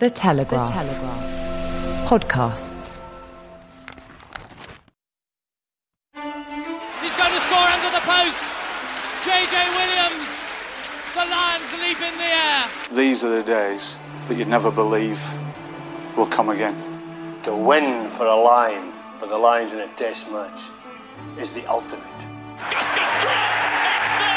The Telegraph. The Telegraph. Podcasts. He's going to score under the post. JJ Williams. The Lions leap in the air. These are the days that you never believe will come again. To win for a line, for the Lions in a test match, is the ultimate. Guscott drop! It's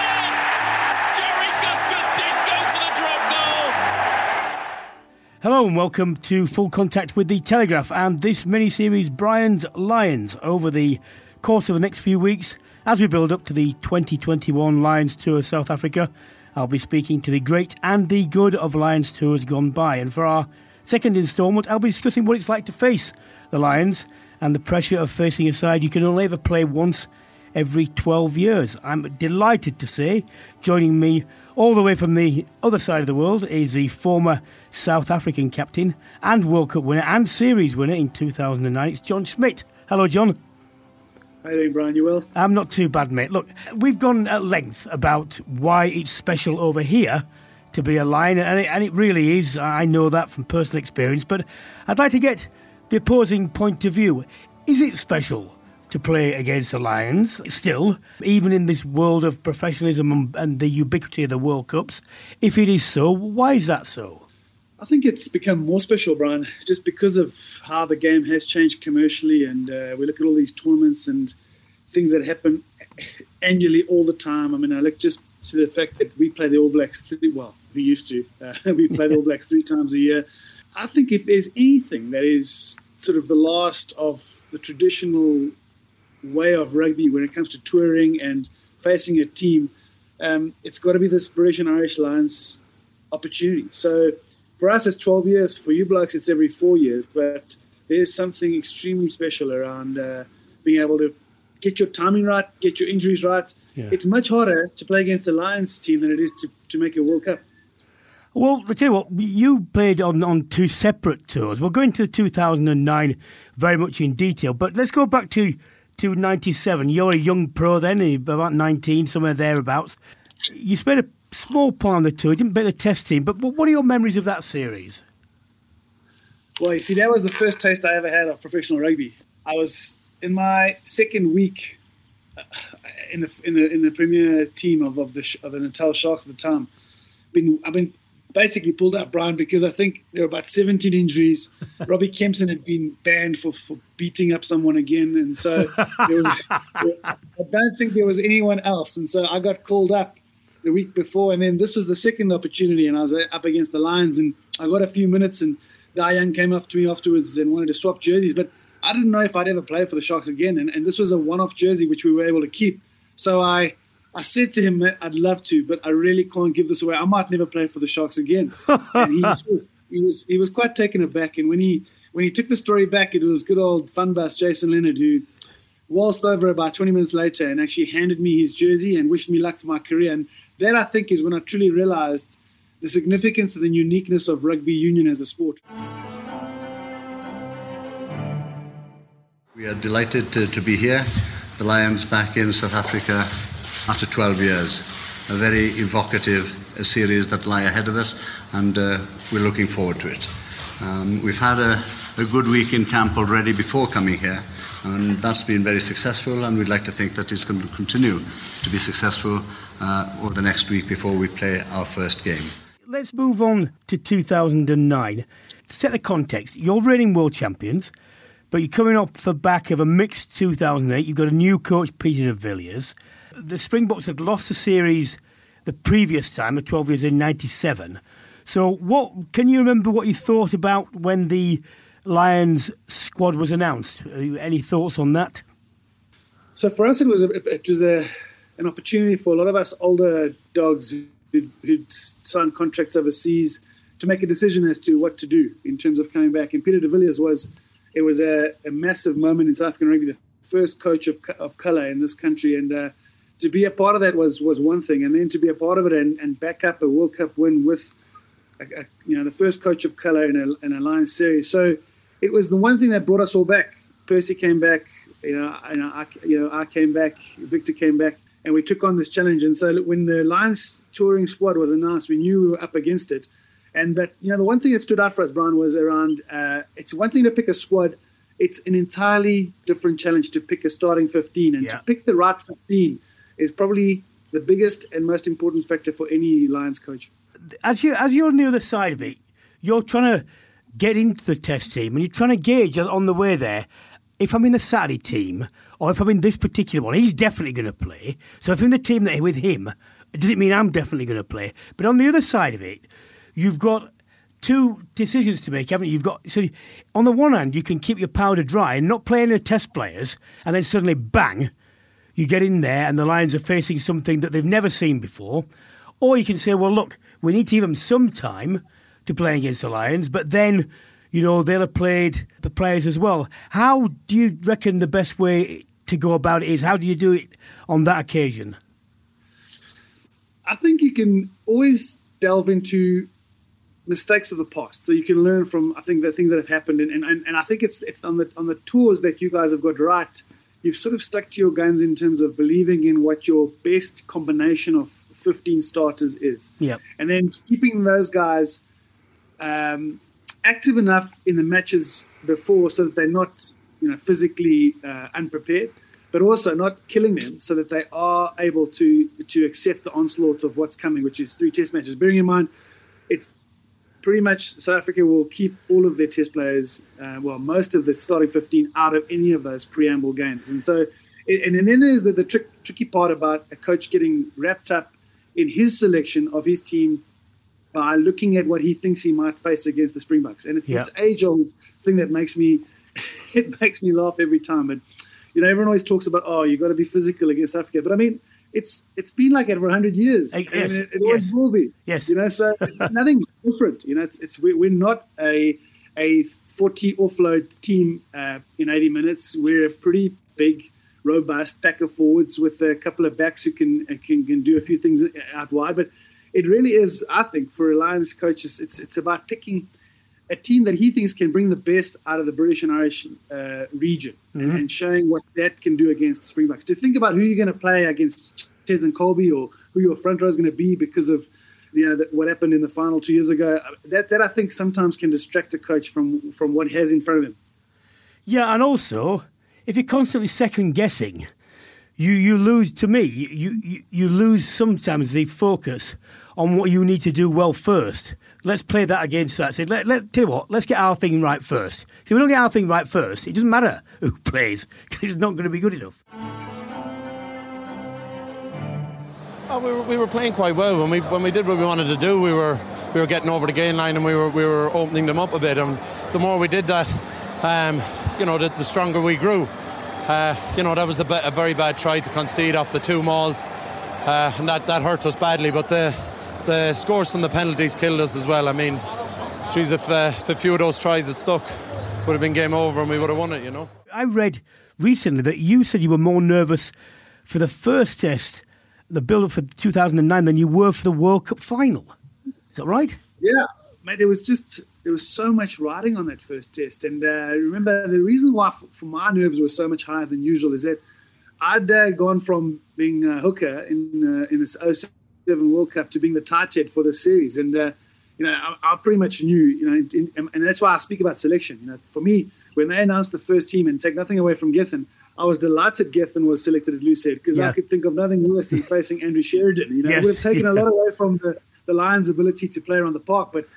Hello and welcome to Full Contact with the Telegraph and this mini series Brian's Lions over the course of the next few weeks as we build up to the 2021 Lions Tour South Africa. I'll be speaking to the great and the good of Lions Tours gone by and for our second instalment I'll be discussing what it's like to face the Lions and the pressure of facing a side you can only ever play once every 12 years. I'm delighted to say, joining me all the way from the other side of the world is the former South African captain and World Cup winner and series winner in 2009. It's John Smit. Hello, John. How you doing, Brian? You well? I'm not too bad, mate. Look, we've gone at length about why it's special over here to be a lion, and it, and it really is. I know that from personal experience, but I'd like to get the opposing point of view. Is it special to play against the Lions still, even in this world of professionalism and- the ubiquity of the World Cups? If it is so, why is that so? I think it's become more special, Brian, just because of how the game has changed commercially, and uh, we look at all these tournaments and things that happen annually all the time. I mean, I look just to the fact that we play the All Blacks. Three, well, we used to. Uh, we play the All Blacks three times a year. I think if there's anything that is sort of the last of the traditional way of rugby when it comes to touring and facing a team, um, it's got to be this British and Irish Lions opportunity. So for us, it's 12 years. For you blokes, it's every four years. But there's something extremely special around uh, being able to get your timing right, get your injuries right. Yeah. It's much harder to play against the Lions team than it is to, to make a World Cup. Well, I tell you what, you played on, on two separate tours. We'll go into 2009 very much in detail, but let's go back to, to 97. You're a young pro then, eh, about 19, somewhere thereabouts. You spent a small part on the tour, you didn't play the test team, but what are your memories of that series? Well, you see, that was the first taste I ever had of professional rugby. I was in my second week uh, in the in the in the premier team of, of the of the Natal Sharks at the time. Been I've been basically pulled out, Brian, because I think there were about 17 injuries. Robbie Kempson had been banned for, for beating up someone again, and so there was, I don't think there was anyone else, and so I got called up the week before, and then this was the second opportunity, and I was uh, up against the Lions, and I got a few minutes, and Dai Young came up to me afterwards and wanted to swap jerseys, but I didn't know if I'd ever play for the Sharks again, and, and this was a one-off jersey which we were able to keep. So I, I said to him, "I'd love to, but I really can't give this away. I might never play for the Sharks again." and he was, he was he was quite taken aback, and when he when he took the story back, it was good old fun bus Jason Leonard who waltzed over about 20 minutes later and actually handed me his jersey and wished me luck for my career. And that I think is when I truly realized the significance and the uniqueness of rugby union as a sport. We are delighted to, to be here. The Lions back in South Africa after 12 years. A very evocative uh, series that lie ahead of us, and uh, we're looking forward to it. Um, we've had a, a good week in camp already before coming here, and that's been very successful, and we'd like to think that it's going to continue to be successful uh, over the next week before we play our first game. Let's move on to 2009. To set the context, you're reigning world champions, but you're coming off the back of a mixed 2008. You've got a new coach, Peter de Villiers. The Springboks had lost the series the previous time, the 12 years in 97. So, what can you remember what you thought about when the Lions squad was announced? Uh, Any thoughts on that? So for us, it was a, it was a, an opportunity for a lot of us older dogs who who'd, who'd signed contracts overseas to make a decision as to what to do in terms of coming back. And Peter de Villiers was it was a, a massive moment in South African rugby, the first coach of, of colour in this country, and uh, to be a part of that was was one thing, and then to be a part of it and, and back up a World Cup win with, a, a, you know, the first coach of colour in a, in a Lions series. So it was the one thing that brought us all back. Percy came back, you know, and I, you know, I came back, Victor came back, and we took on this challenge. And so when the Lions touring squad was announced, we knew we were up against it. And but you know, the one thing that stood out for us, Brian, was around. Uh, it's one thing to pick a squad. It's an entirely different challenge to pick a starting 15, and Yeah. to pick the right 15 is probably the biggest and most important factor for any Lions coach. as you as you're on the other side of it, you're trying to get into the test team and you're trying to gauge on the way there. If I'm in the Saturday team or if I'm in this particular one, he's definitely going to play. So if I'm in the team that with him, does it mean I'm definitely going to play? But on the other side of it, you've got two decisions to make, haven't you? You've got so on the one hand, you can keep your powder dry and not play any test players, and then suddenly bang, you get in there and the Lions are facing something that they've never seen before. Or you can say, well, look, we need to give them some time to play against the Lions, but then, you know, they'll have played the players as well. How do you reckon the best way to go about it is? How do you do it on that occasion? I think you can always delve into mistakes of the past, so you can learn from. I think the things that have happened, and, and, and I think it's it's on the on the tours that you guys have got right. You've sort of stuck to your guns in terms of believing in what your best combination of 15 starters is, and then keeping those guys um, active enough in the matches before, so that they're not you know physically uh, unprepared, but also not killing them, so that they are able to to accept the onslaught of what's coming, which is three test matches. Bearing in mind, it's pretty much South Africa will keep all of their test players, uh, well, most of the starting 15 out of any of those preamble games. And so, and, and then there's the, the trick, tricky part about a coach getting wrapped up in his selection of his team by looking at what he thinks he might face against the Springboks. And it's this age-old thing that makes me, it makes me laugh every time. But you know, everyone always talks about, oh, you've got to be physical against Africa. But I mean, it's it's been like it for hundred years. Eh, and yes, it, it always yes. will be. Yes. You know, so nothing's different. You know, it's, it's we're, we're not a a 40 offload team uh, in 80 minutes. We're a pretty big, robust pack of forwards with a couple of backs who can can, can do a few things out wide. But it really is, I think, for Alliance coaches, it's it's about picking a team that he thinks can bring the best out of the British and Irish uh, region and, and showing what that can do against the Springboks. To think about who you're going to play against Cheslin Kolbe or who your front row is going to be because of you know that, what happened in the final two years ago. uh, That that I think sometimes can distract a coach from from what he has in front of him. Yeah, and also, if you're constantly second guessing, you, you lose, to me, you, you, you lose sometimes the focus on what you need to do well first. Let's play that against that. Say, let, let, tell you what, let's get our thing right first. If we don't get our thing right first, it doesn't matter who plays, because it's not going to be good enough. Oh, we, were, we were playing quite well when we when we did what we wanted to do. We were we were getting over the gain line and we were we were opening them up a bit. And the more we did that, um, you know, the, the stronger we grew. Uh, you know, that was a, ba- a very bad try to concede off the two mauls, uh, and that, that hurt us badly. But the the scores from the penalties killed us as well. I mean, geez, if, uh, if a few of those tries had stuck, would have been game over and we would have won it. You know. I read recently that you said you were more nervous for the first test, the build up for 2009, than you were for the World Cup final. Is that right? Yeah, mate. There was just there was so much riding on that first test, and uh, remember the reason why f- for my nerves were so much higher than usual is that I'd uh, gone from being a hooker in uh, in this 07 World Cup to being the tight head for the series, and uh, you know I, I pretty much knew, you know, in, in, and that's why I speak about selection. You know, for me, when they announced the first team, and take nothing away from Gethin, I was delighted Gethin was selected at Loosehead because Yeah. I could think of nothing worse than facing Andrew Sheridan. You know, Yes, it would have taken a lot away from the, the Lions' ability to play around the park, but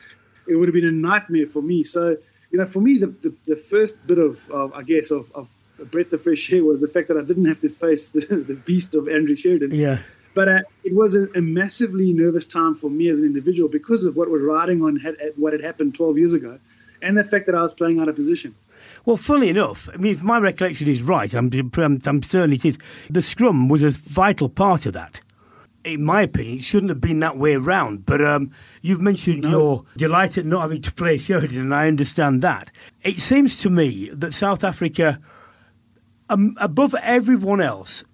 it would have been a nightmare for me. So, you know, for me, the, the, the first bit of, of, I guess, of, of a breath of fresh air was the fact that I didn't have to face the, the beast of Andrew Sheridan. Yeah. But uh, it was a, a massively nervous time for me as an individual because of what we're riding on had, what had happened 12 years ago and the fact that I was playing out of position. Well, funnily enough, I mean, if my recollection is right, I'm, I'm, I'm certain it is, the scrum was a vital part of that. In my opinion, it shouldn't have been that way around. But um, you've mentioned No. your delight at not having to play Sheridan, and I understand that. It seems to me that South Africa, um, above everyone else,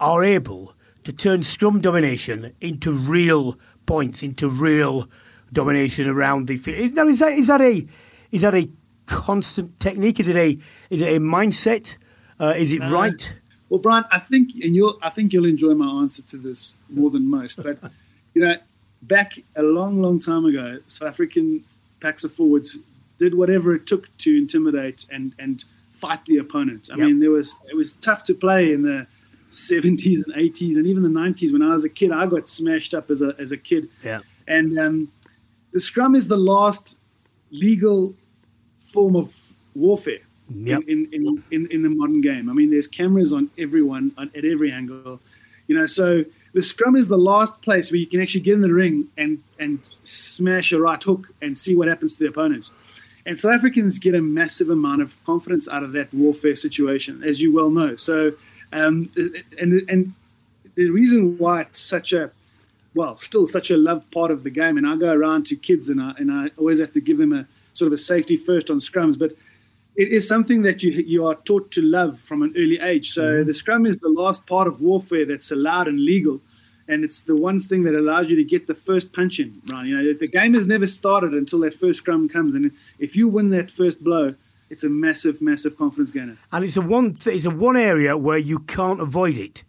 are able to turn scrum domination into real points, into real domination around the field. Now, is that is that a is that a constant technique? Is it a is it a mindset? Uh, is it Uh, right? Well, Brian, I think, and you'll, I think you'll enjoy my answer to this more than most. But you know, back a long, long time ago, South African packs of forwards did whatever it took to intimidate and and fight the opponent. I Yep. mean, there was it was tough to play in the 70s and 80s and even the 90s. When I was a kid, I got smashed up as a as a kid. Yeah. And um, the scrum is the last legal form of warfare Yep. in, in, in, in, the modern game. I mean, there's cameras on everyone on, at every angle. You know, so the scrum is the last place where you can actually get in the ring and, and smash a right hook and see what happens to the opponent. And South Africans get a massive amount of confidence out of that warfare situation, as you well know. So, um, and and the reason why it's such a well, still such a loved part of the game. And I go around to kids and I, and I always have to give them a sort of a safety first on scrums. But it is something that you you are taught to love from an early age. So mm-hmm. the scrum is the last part of warfare that's allowed and legal. And it's the one thing that allows you to get the first punch in, right? You know, the game has never started until that first scrum comes. And if you win that first blow, it's a massive, massive confidence gainer. and it's a one th- it's a one area where you can't avoid it.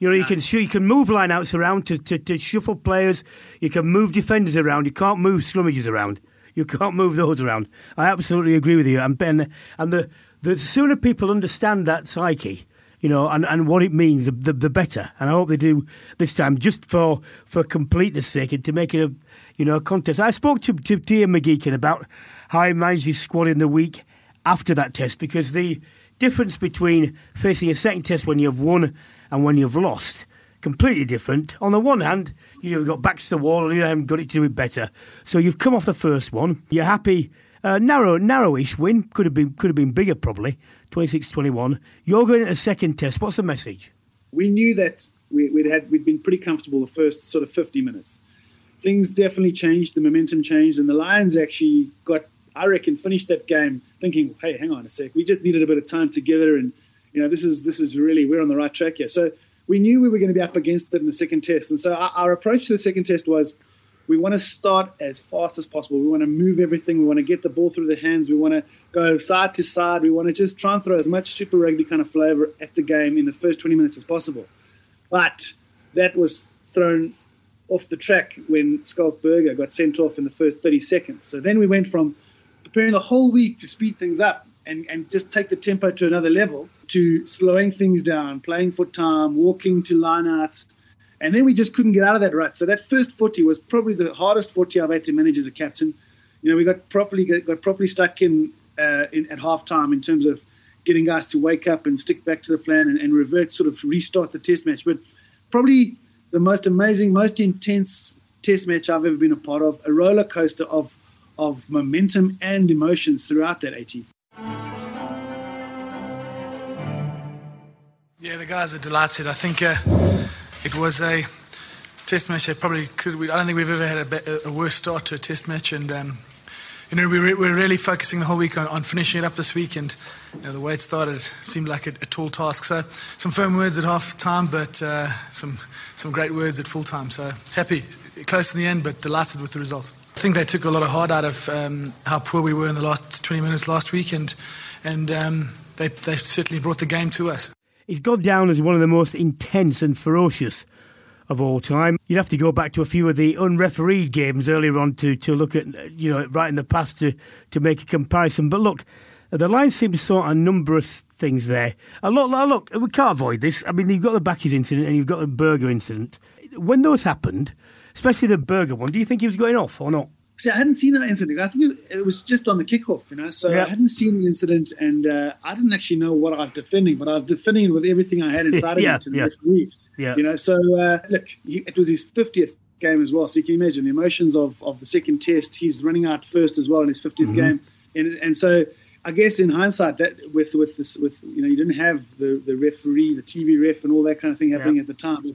You know, you can you can move lineouts around to, to, to shuffle players. You can move defenders around. You can't move scrummages around. You can't move those around. I absolutely agree with you. And Ben, and the the sooner people understand that psyche, you know, and, and what it means, the, the the better. And I hope they do this time, just for for completeness' sake, and to make it a you know a contest. I spoke to to Ian McGeechan about how he managed his squad in the week after that test because the difference between facing a second test when you've won and when you've lost completely different. On the one hand, you've got backs to the wall, and you haven't got it to do it better. So you've come off the first one. You're happy. Uh, narrow, narrowish win could have been could have been bigger probably. 26-21. You're going to a second test. What's the message? we knew that we, we'd had we'd been pretty comfortable the first sort of 50 minutes. Things definitely changed, the momentum changed, and the Lions actually got, I reckon, finished that game thinking, "Hey, hang on a sec, we just needed a bit of time together, and you know, this is this is really we're on the right track here." So we knew we were going to be up against it in the second test, and so our, our approach to the second test was. We want to start as fast as possible. We want to move everything. We want to get the ball through the hands. We want to go side to side. We want to just try and throw as much Super Rugby kind of flavour at the game in the first 20 minutes as possible. But that was thrown off the track when Schalk Burger got sent off in the first 30 seconds. So then we went from preparing the whole week to speed things up and, and just take the tempo to another level to slowing things down, playing for time, walking to lineouts. And then we just couldn't get out of that rut. So that first 40 was probably the hardest 40 I've had to manage as a captain. You know, we got properly got, properly stuck in, uh, in at halftime in terms of getting guys to wake up and stick back to the plan and, and revert, sort of restart the test match. But probably the most amazing, most intense test match I've ever been a part of, a roller coaster of of momentum and emotions throughout that 80. Yeah, the guys are delighted. I think uh, it was a test match that probably could. We, I don't think we've ever had a, be- a worse start to a test match, and um, you know we re- we're really focusing the whole week on, on finishing it up this week. And you know, the way it started seemed like a, a tall task. So some firm words at half time, but uh, some some great words at full time. So happy, close in the end, but delighted with the result. I think they took a lot of heart out of um, how poor we were in the last 20 minutes last week, and and um, they they certainly brought the game to us. He's gone down as one of the most intense and ferocious of all time. You'd have to go back to a few of the unrefereed games earlier on to, to look at, you know, right in the past to, to make a comparison. But look, the Lions seem to sort a number of things there. A lot, look, we can't avoid this. I mean, you've got the Bakkies incident and you've got the Burger incident. When those happened, especially the Burger one, do you think he was going off or not? See, I hadn't seen that incident. I think it, it was just on the kickoff, you know. So Yeah. I hadn't seen the incident, and uh, I didn't actually know what I was defending, but I was defending it with everything I had inside of me to the yeah. referee. Yeah. You know, so uh, look, he, it was his 50th game as well. So you can imagine the emotions of, of the second test. He's running out first as well in his 50th Mm-hmm. game, and and so I guess in hindsight, that with with this with you know you didn't have the the referee, the TV ref, and all that kind of thing happening Yeah. at the time. But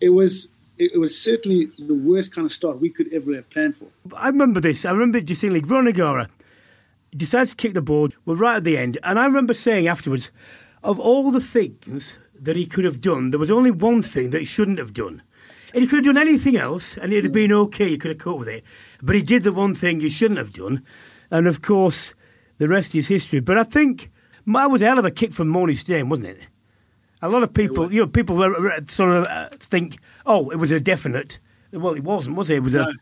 it was it, was certainly the worst kind of start we could ever have planned for. I remember this. I remember distinctly. Ronan O'Gara decides to kick the board. We're right at the end, and I remember saying afterwards, of all the things that he could have done, there was only one thing that he shouldn't have done. And he could have done anything else, and it'd have been okay. He could have coped with it, but he did the one thing you shouldn't have done, and of course, the rest is history. But I think that was a hell of a kick from Morné Steyn, wasn't it? A lot of people, you know, people sort of uh, think, oh, it was a definite. Well, it wasn't, was it? It was no. a.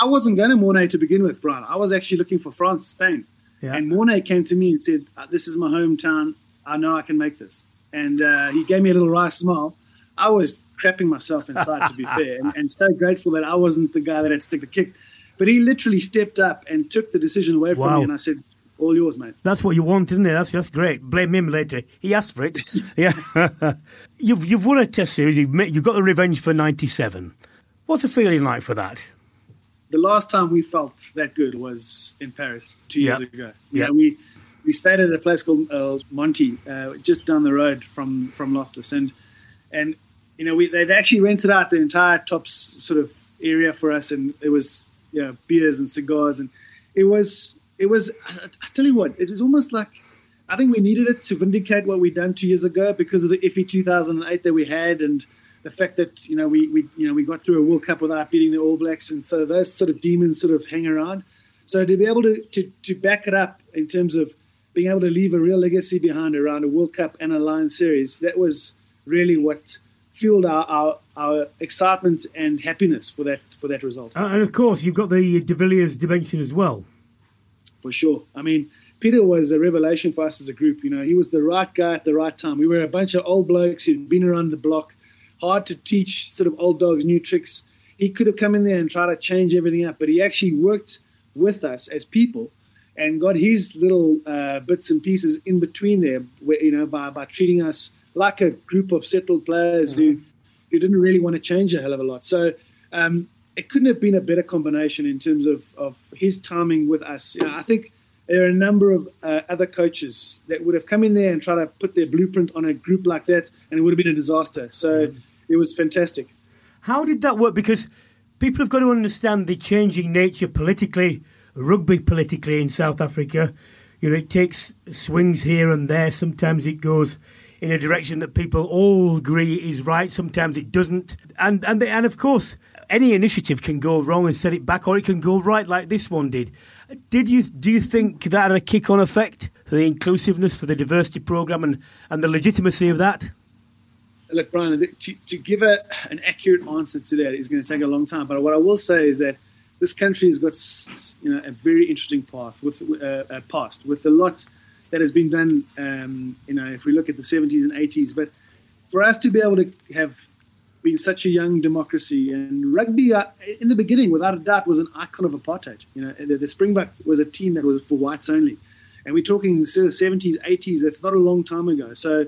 I wasn't going to Morné to begin with, Brian. I was actually looking for Frans Steyn. Yeah. And Morné came to me and said, uh, This is my hometown. I know I can make this. And uh, he gave me a little wry smile. I was crapping myself inside, to be fair, and, and, so grateful that I wasn't the guy that had to take the kick. But he literally stepped up and took the decision away from wow. me, and I said, all yours, mate. That's what you want, isn't it? That's that's great. Blame him later. He asked for it. yeah. you've you've won a Test series. You've you've got the revenge for '97. What's the feeling like for that? The last time we felt that good was in Paris two years yep. ago. Yeah, we we stayed at a place called uh, Monty, uh, just down the road from from Loftus, and and you know we they'd actually rented out the entire tops sort of area for us, and it was you know beers and cigars, and it was it was. I, I tell you what, it was almost like I think we needed it to vindicate what we'd done two years ago because of the iffy 2008 that we had, and the fact that you know we, we you know we got through a World Cup without beating the All Blacks, and so those sort of demons sort of hang around. So to be able to, to, to back it up in terms of being able to leave a real legacy behind around a World Cup and a Lions series, that was really what fueled our, our, our excitement and happiness for that for that result. Uh, and of course, you've got the De Villiers dimension as well for sure. I mean, Peter was a revelation for us as a group. You know, he was the right guy at the right time. We were a bunch of old blokes who'd been around the block, hard to teach sort of old dogs new tricks. He could have come in there and tried to change everything up, but he actually worked with us as people and got his little uh, bits and pieces in between there, where, you know, by, by treating us like a group of settled players mm-hmm. who, who didn't really want to change a hell of a lot. So um, it couldn't have been a better combination in terms of, of his timing with us. You know, I think there are a number of uh, other coaches that would have come in there and tried to put their blueprint on a group like that, and it would have been a disaster. So mm. it was fantastic. How did that work? Because people have got to understand the changing nature politically, rugby politically in South Africa. You know, it takes swings here and there. Sometimes it goes in a direction that people all agree is right. Sometimes it doesn't. And and and of course, any initiative can go wrong and set it back, or it can go right, like this one did. Did you do you think that had a kick-on effect for the inclusiveness, for the diversity program, and, and the legitimacy of that? Look, Brian, to, to give a, an accurate answer to that is going to take a long time. But what I will say is that this country has got you know a very interesting path with uh, a past with a lot that has been done. Um, you know, if we look at the 70s and 80s, but for us to be able to have been such a young democracy. And rugby, uh, in the beginning, without a doubt, was an icon of apartheid. You know, the, the Springbok was a team that was for whites only, and we're talking the 70s, 80s. That's not a long time ago. So,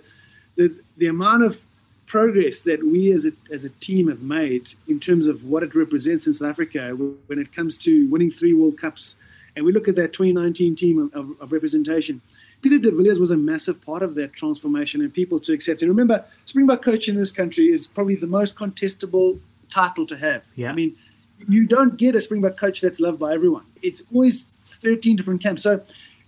the the amount of progress that we as a, as a team have made in terms of what it represents in South Africa when it comes to winning three World Cups, and we look at that 2019 team of, of, of representation Peter de Villiers was a massive part of that transformation and people to accept. And remember, Springbok coach in this country is probably the most contestable title to have. Yeah. I mean, you don't get a Springbok coach that's loved by everyone. It's always 13 different camps. So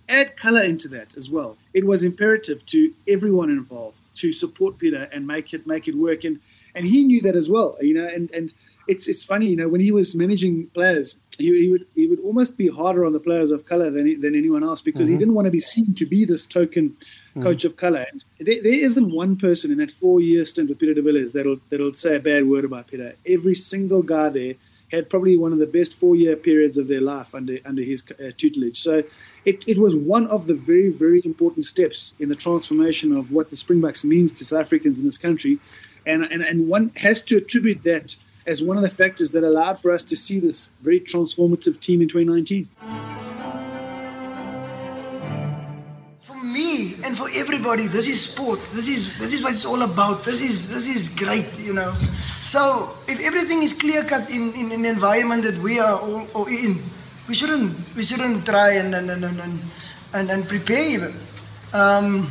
add color into that as well. It was imperative to everyone involved to support Peter and make it make it work. And and he knew that as well. You know, and and it's it's funny, you know, when he was managing players, he, he would he would almost be harder on the players of color than than anyone else because mm-hmm. he didn't want to be seen to be this token mm-hmm. coach of color. There, there isn't one person in that four year stint with Peter de Villiers that'll that'll say a bad word about Peter. Every single guy there had probably one of the best four year periods of their life under under his uh, tutelage. So. It, it was one of the very, very important steps in the transformation of what the Springboks means to South Africans in this country. And, and, and one has to attribute that as one of the factors that allowed for us to see this very transformative team in 2019. For me and for everybody, this is sport. This is this is what it's all about. This is this is great, you know. So if everything is clear cut in, in, in the environment that we are all, all, in, we shouldn't we shouldn't try and and and and, and, and prepare even. Um,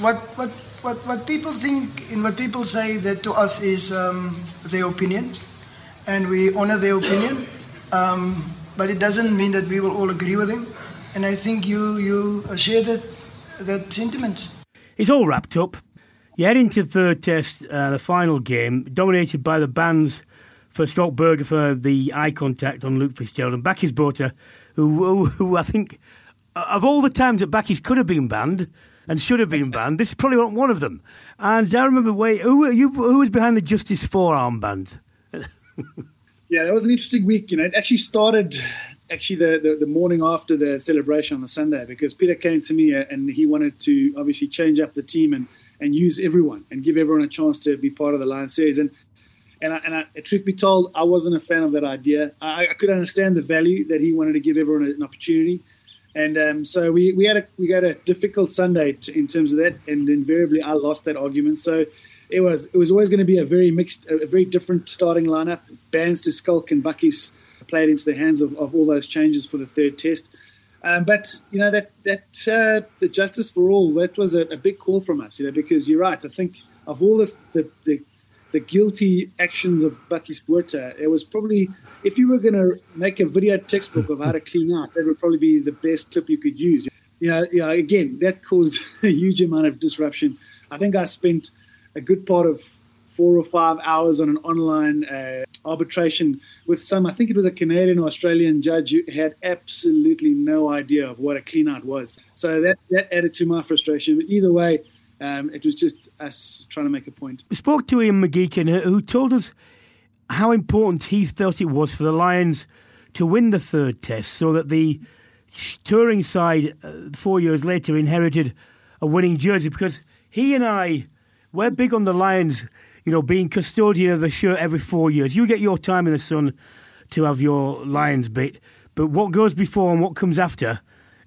what what what, what people think and what people say that to us is um, their opinion, and we honor their opinion. Um, but it doesn't mean that we will all agree with them. And I think you you share that that sentiment. It's all wrapped up. You head into the third test, uh, the final game, dominated by the bans for Schalk Burger for the eye contact on Luke Fitzgerald and Bakkies Botha, who, who, who I think, uh, of all the times that Bakkies could have been banned and should have been banned, this is probably not one of them. And I remember, wait, who, you, who was behind the Justice 4 armband? yeah, that was an interesting week. You know, it actually started actually the, the, the, morning after the celebration on the Sunday because Peter came to me and he wanted to obviously change up the team and, and use everyone and give everyone a chance to be part of the Lions series. And and I, and I, truth be told, I wasn't a fan of that idea. I, I could understand the value that he wanted to give everyone an opportunity, and um, so we, we had a we got a difficult Sunday in terms of that, and invariably I lost that argument. So it was it was always going to be a very mixed, a very different starting lineup. Bands to Schalk and Bakkies played into the hands of, of all those changes for the third test. Um, but you know that that uh, the justice for all that was a, a, big call from us, you know, because you're right. I think of all the, the, the the guilty actions of Bakkies Botha, it was probably, if you were going to make a video textbook of how to clean out, that would probably be the best clip you could use. You know, you know, again, that caused a huge amount of disruption. I think I spent a good part of four or five hours on an online uh, arbitration with some, I think it was a Canadian or Australian judge who had absolutely no idea of what a clean out was. So that, that added to my frustration. But either way, um, it was just us trying to make a point. We spoke to Ian McGeechan, who told us how important he felt it was for the Lions to win the third test so that the touring side uh, four years later inherited a winning jersey because he and I, we're big on the Lions, you know, being custodian of the shirt every four years. You get your time in the sun to have your Lions bit, but what goes before and what comes after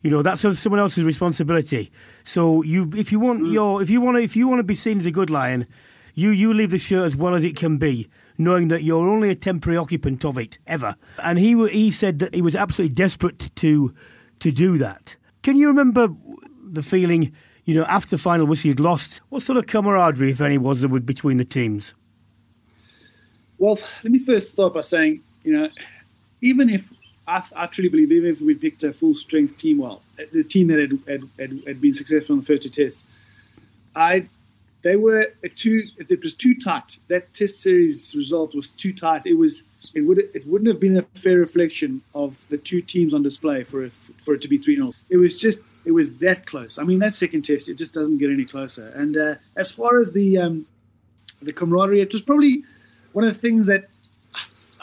you know that's someone else's responsibility. So you, if you want mm. your, if you want to, if you want to be seen as a good lion, you you leave the shirt as well as it can be, knowing that you're only a temporary occupant of it ever. And he he said that he was absolutely desperate to to do that. Can you remember the feeling? You know, after the final whistle, you'd lost. What sort of camaraderie, if any, was there between the teams? Well, let me first start by saying, you know, even if I, truly believe even if we picked a full strength team, well, the team that had, had, had, had been successful in the first two tests, I they were too. It was too tight. That test series result was too tight. It was. It would. It wouldn't have been a fair reflection of the two teams on display for it, for it to be three 0 It was just. It was that close. I mean, that second test, it just doesn't get any closer. And uh, as far as the um, the camaraderie, it was probably one of the things that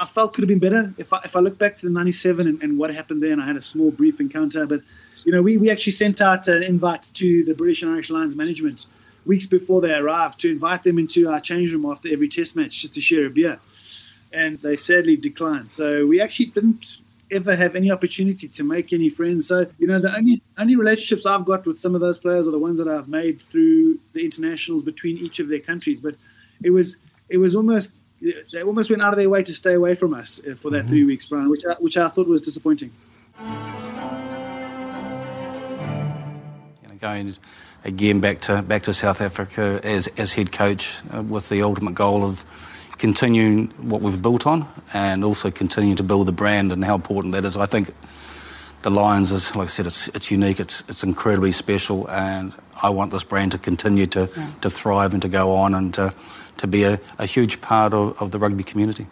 I felt could have been better. If I, if I look back to the 97 and, and what happened there, and I had a small brief encounter, but, you know, we, we actually sent out an invite to the British and Irish Lions management weeks before they arrived to invite them into our change room after every test match just to share a beer. And they sadly declined. So we actually didn't ever have any opportunity to make any friends. So, you know, the only only relationships I've got with some of those players are the ones that I've made through the internationals between each of their countries. But it was it was almost they almost went out of their way to stay away from us uh, for that mm-hmm. three weeks, Brian, which I, which I thought was disappointing. going again back to back to South Africa as as head coach uh, with the ultimate goal of continuing what we've built on and also continuing to build the brand and how important that is. I think the Lions is, like I said, it's, it's unique, it's, it's incredibly special, and I want this brand to continue to, yeah. to thrive and to go on and to, to be a, a huge part of, of the rugby community.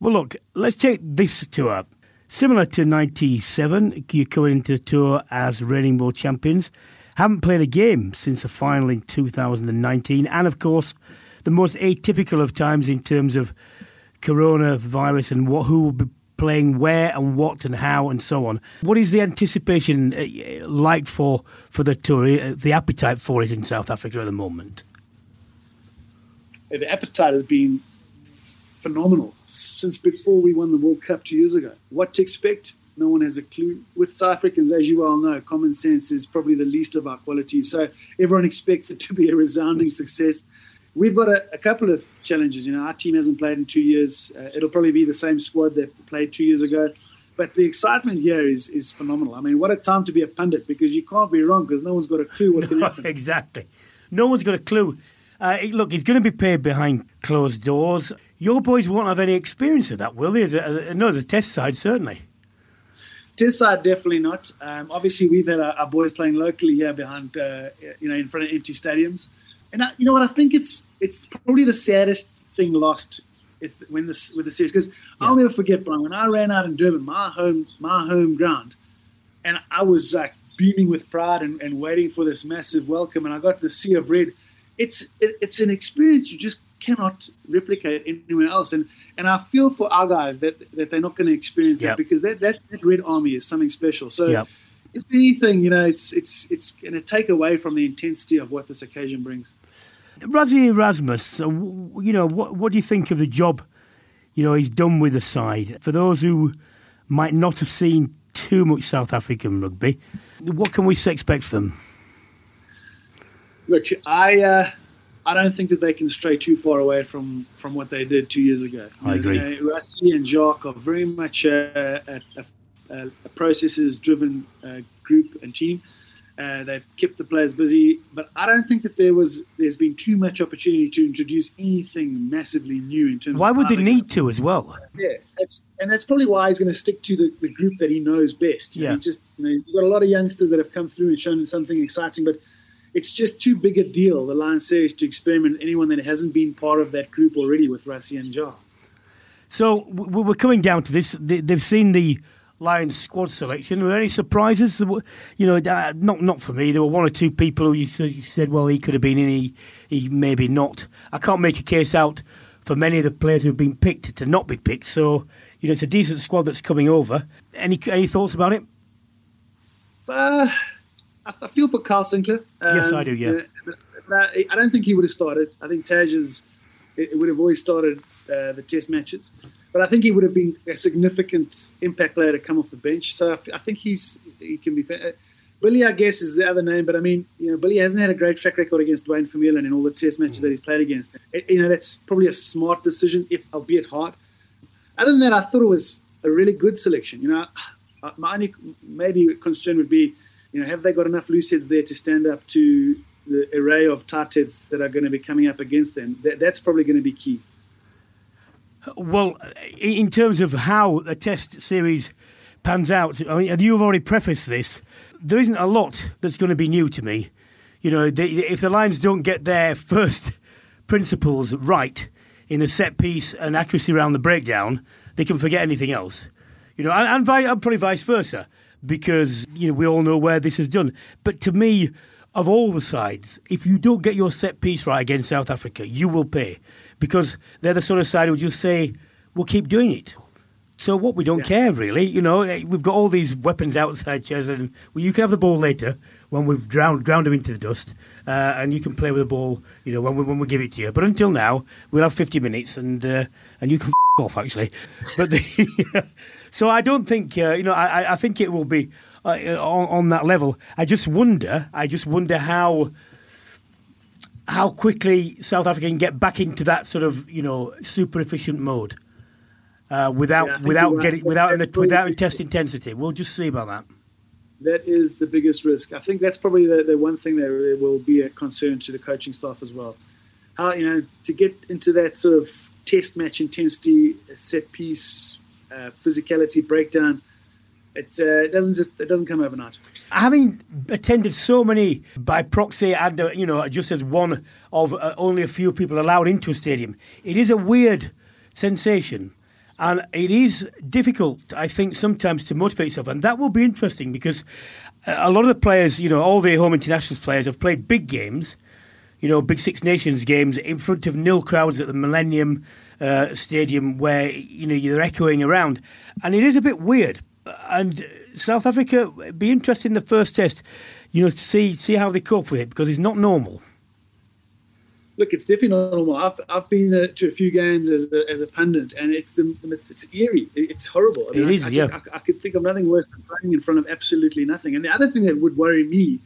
Well, look, let's take this tour. Similar to 97, you're coming into the tour as reigning world champions. Haven't played a game since the final in 2019. And of course, the most atypical of times in terms of coronavirus and what, who will be playing where and what and how and so on. What is the anticipation uh, like for, for the tour, uh, the appetite for it in South Africa at the moment? the appetite has been phenomenal since before we won the World Cup two years ago. What to expect? No one has a clue. With South Africans, as you well know, common sense is probably the least of our qualities. So everyone expects it to be a resounding success. We've got a, a couple of challenges. You know, our team hasn't played in two years. Uh, it'll probably be the same squad that played two years ago. But the excitement here is is phenomenal. I mean, what a time to be a pundit because you can't be wrong because no one's got a clue what's going to happen. exactly. no one's got a clue. Uh, look, he's going to be paid behind closed doors. Your boys won't have any experience of that, will they? As a, as a, no, the test side certainly. Test side definitely not. Um, obviously, we've had our, our, boys playing locally here behind, uh, you know, in front of empty stadiums, and I, you know what? I think it's it's probably the saddest thing lost if when this with the series because yeah. I'll never forget Brian when I ran out in Durban, my home my home ground, and I was like beaming with pride and, and waiting for this massive welcome, and I got the sea of red. It's it, it's an experience you just cannot replicate anywhere else, and and I feel for our guys that that they're not going to experience yep. that because that, that that red army is something special. So. Yep. If anything, you know, it's it's it's going to take away from the intensity of what this occasion brings. Rassie Erasmus, uh, you know, what, what do you think of the job, you know, he's done with the side? For those who might not have seen too much South African rugby, what can we expect from them? Look, I uh, I don't think that they can stray too far away from, from what they did two years ago. I agree. You know, and Jacques are very much a, a, a, a processes-driven uh, group and team. Uh, they've kept the players busy, but I don't think that there was there's been too much opportunity to introduce anything massively new in terms. Why would they need to as well? Yeah, and that's probably why he's going to stick to the, the group that he knows best. Yeah, know, just you know, you've got a lot of youngsters that have come through and shown something exciting, but it's just too big a deal the Lions series to experiment anyone that hasn't been part of that group already with Rassie and Jar. So we're coming down to this. They've seen the Lions squad selection. Were there any surprises? You know, uh, not not for me. There were one or two people who you said, well, he could have been in, he, he maybe not. I can't make a case out for many of the players who've been picked to not be picked. So, you know, it's a decent squad that's coming over. Any any thoughts about it? Uh, I feel for Kyle Sinckler. Um, yes, I do, yeah. I don't think he would have started. I think Taj is, it would have always started uh, the test matches. But I think he would have been a significant impact player to come off the bench. So I think he's he can be. Uh, Billy, I guess, is the other name, but I mean, you know, Billy hasn't had a great track record against Duane Vermeulen in all the Test matches mm. that he's played against. It, you know, that's probably a smart decision, if albeit hard. Other than that, I thought it was a really good selection. You know, my only maybe concern would be, you know, have they got enough loose heads there to stand up to the array of tight heads that are going to be coming up against them? That, that's probably going to be key. Well, in terms of how the test series pans out, I mean, you've already prefaced this. There isn't a lot that's going to be new to me. You know, they, if the Lions don't get their first principles right in the set piece and accuracy around the breakdown, they can forget anything else. You know, and, and, and probably vice versa, because you know we all know where this is done. But to me, of all the sides, if you don't get your set piece right against South Africa, you will pay because they're the sort of side who just say, we'll keep doing it. So what? We don't yeah. care really. You know, eh, we've got all these weapons outside, Chaz, and well, you can have the ball later when we've drowned drowned them into the dust, uh, and you can play with the ball. You know, when we when we give it to you. But until now, we'll have fifty minutes, and uh, and you can f- off actually. But the, so I don't think uh, you know. I I think it will be uh, on, on that level. I just wonder. I just wonder how how quickly South Africa can get back into that sort of you know super efficient mode uh, without yeah, without getting without the, without test intensity. We'll just see about that. That is the biggest risk. I think that's probably the, the one thing that will be a concern to the coaching staff as well. How you know to get into that sort of test match intensity, set piece, uh, physicality breakdown it's uh, it doesn't just it doesn't come overnight. Having attended so many by proxy and uh, you know just as one of uh, only a few people allowed into a stadium, it is a weird sensation. And it is difficult, I think, sometimes to motivate yourself. And that will be interesting because a lot of the players, you know, all the home internationals players have played big games, you know, big Six Nations games in front of nil crowds at the Millennium uh, Stadium where, you know, you're echoing around. And it is a bit weird and South Africa be interested in the first test, you know, to see see how they cope with it because it's not normal. Look, it's definitely not normal. I've, I've been uh, to a few games as a, as a pundit, and it's the it's, it's eerie. It's horrible. I mean, it is, I, yeah. I, I, could think of nothing worse than playing in front of absolutely nothing. And the other thing that would worry me,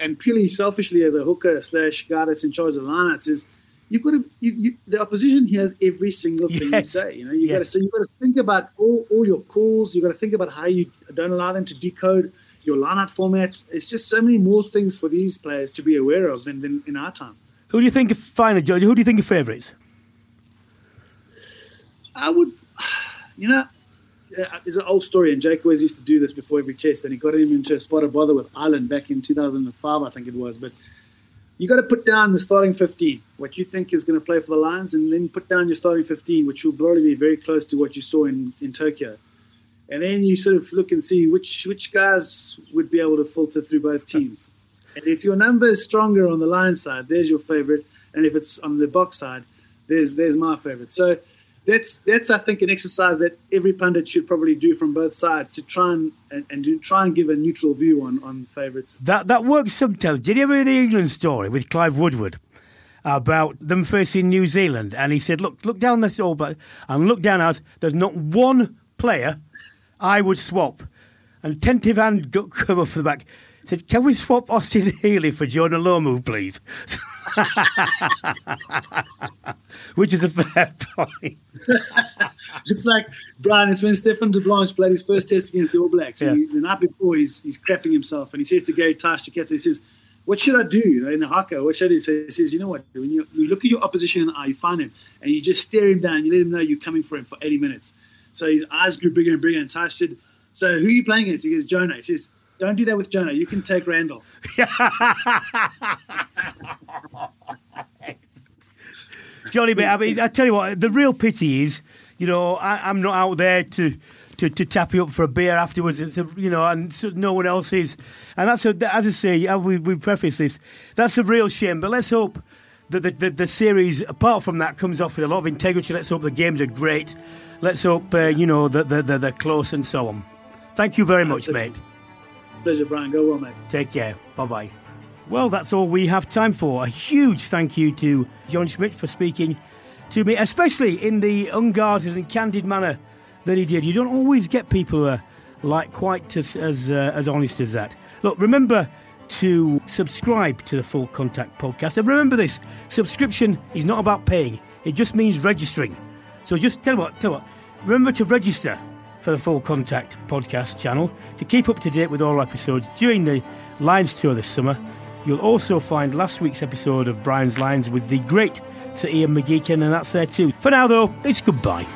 and purely selfishly as a hooker slash guy that's in charge of lineouts, is you've got to you, you, the opposition hears every single thing yes. you say. You know, you yes. got to so you've got to think about all, all your calls. You've got to think about how you don't allow them to decode your line-out format. It's just so many more things for these players to be aware of than, than in our time. Who do you think of final, George? Who do you think are favourites? I would, you know, uh, it's an old story, and Jake always used to do this before every test, and he got him into a spot of bother with Ireland back in 2005, I think it was. But you got to put down the starting 15, what you think is going to play for the Lions, and then put down your starting 15, which will probably be very close to what you saw in, in Tokyo. And then you sort of look and see which which guys would be able to filter through both teams. And if your number is stronger on the Lions side, there's your favorite, and if it's on the Boks side, there's there's my favorite. So that's that's I think an exercise that every pundit should probably do from both sides to try and and, and do, try and give a neutral view on on favourites. That that works sometimes. Did you ever hear the England story with Clive Woodward about them facing New Zealand? And he said, "Look, look down this all, but and look down out. There's not one player I would swap." And tentative got come for the back. Said, "Can we swap Austin Healey for Jonah Lomu, please?" Which is a fair point. it's like Brian. It's when Stefan Terblanche played his first test against the All Blacks. Yeah. He, the night before, he's he's crapping himself, and he says to Gary Tash to captain, he says, "What should I do?" You know, in the haka, what should I do? So he says, "You know what? When you, you look at your opposition in the eye, you find him, and you just stare him down. You let him know you're coming for him for 80 minutes." So his eyes grew bigger and bigger, and Tash said, "So who are you playing against?" He goes, "Jonah." He says. Don't do that with Jonah. You can take Randall. Johnny, but I mean, I tell you what, the real pity is, you know, I, I'm not out there to, to, to tap you up for a beer afterwards, it's a, you know, and so no one else is. And that's, a, as I say, uh, we, we preface this, that's a real shame. But let's hope that the, the, the series, apart from that, comes off with a lot of integrity. Let's hope the games are great. Let's hope, uh, you know, that they're, they're close and so on. Thank you very much, mate. Pleasure, Brian. Go well, mate. Take care. Bye bye. Well, that's all we have time for. A huge thank you to John Smit for speaking to me, especially in the unguarded and candid manner that he did. You don't always get people are like quite as as, uh, as honest as that. Look, remember to subscribe to the Full Contact podcast, and remember this: subscription is not about paying; it just means registering. So just tell you what, tell you what. Remember to register for the Full Contact podcast channel to keep up to date with all episodes during the Lions tour this summer. You'll also find last week's episode of Brian's Lions with the great Sir Ian McGeechan, and that's there too. For now, though, it's goodbye.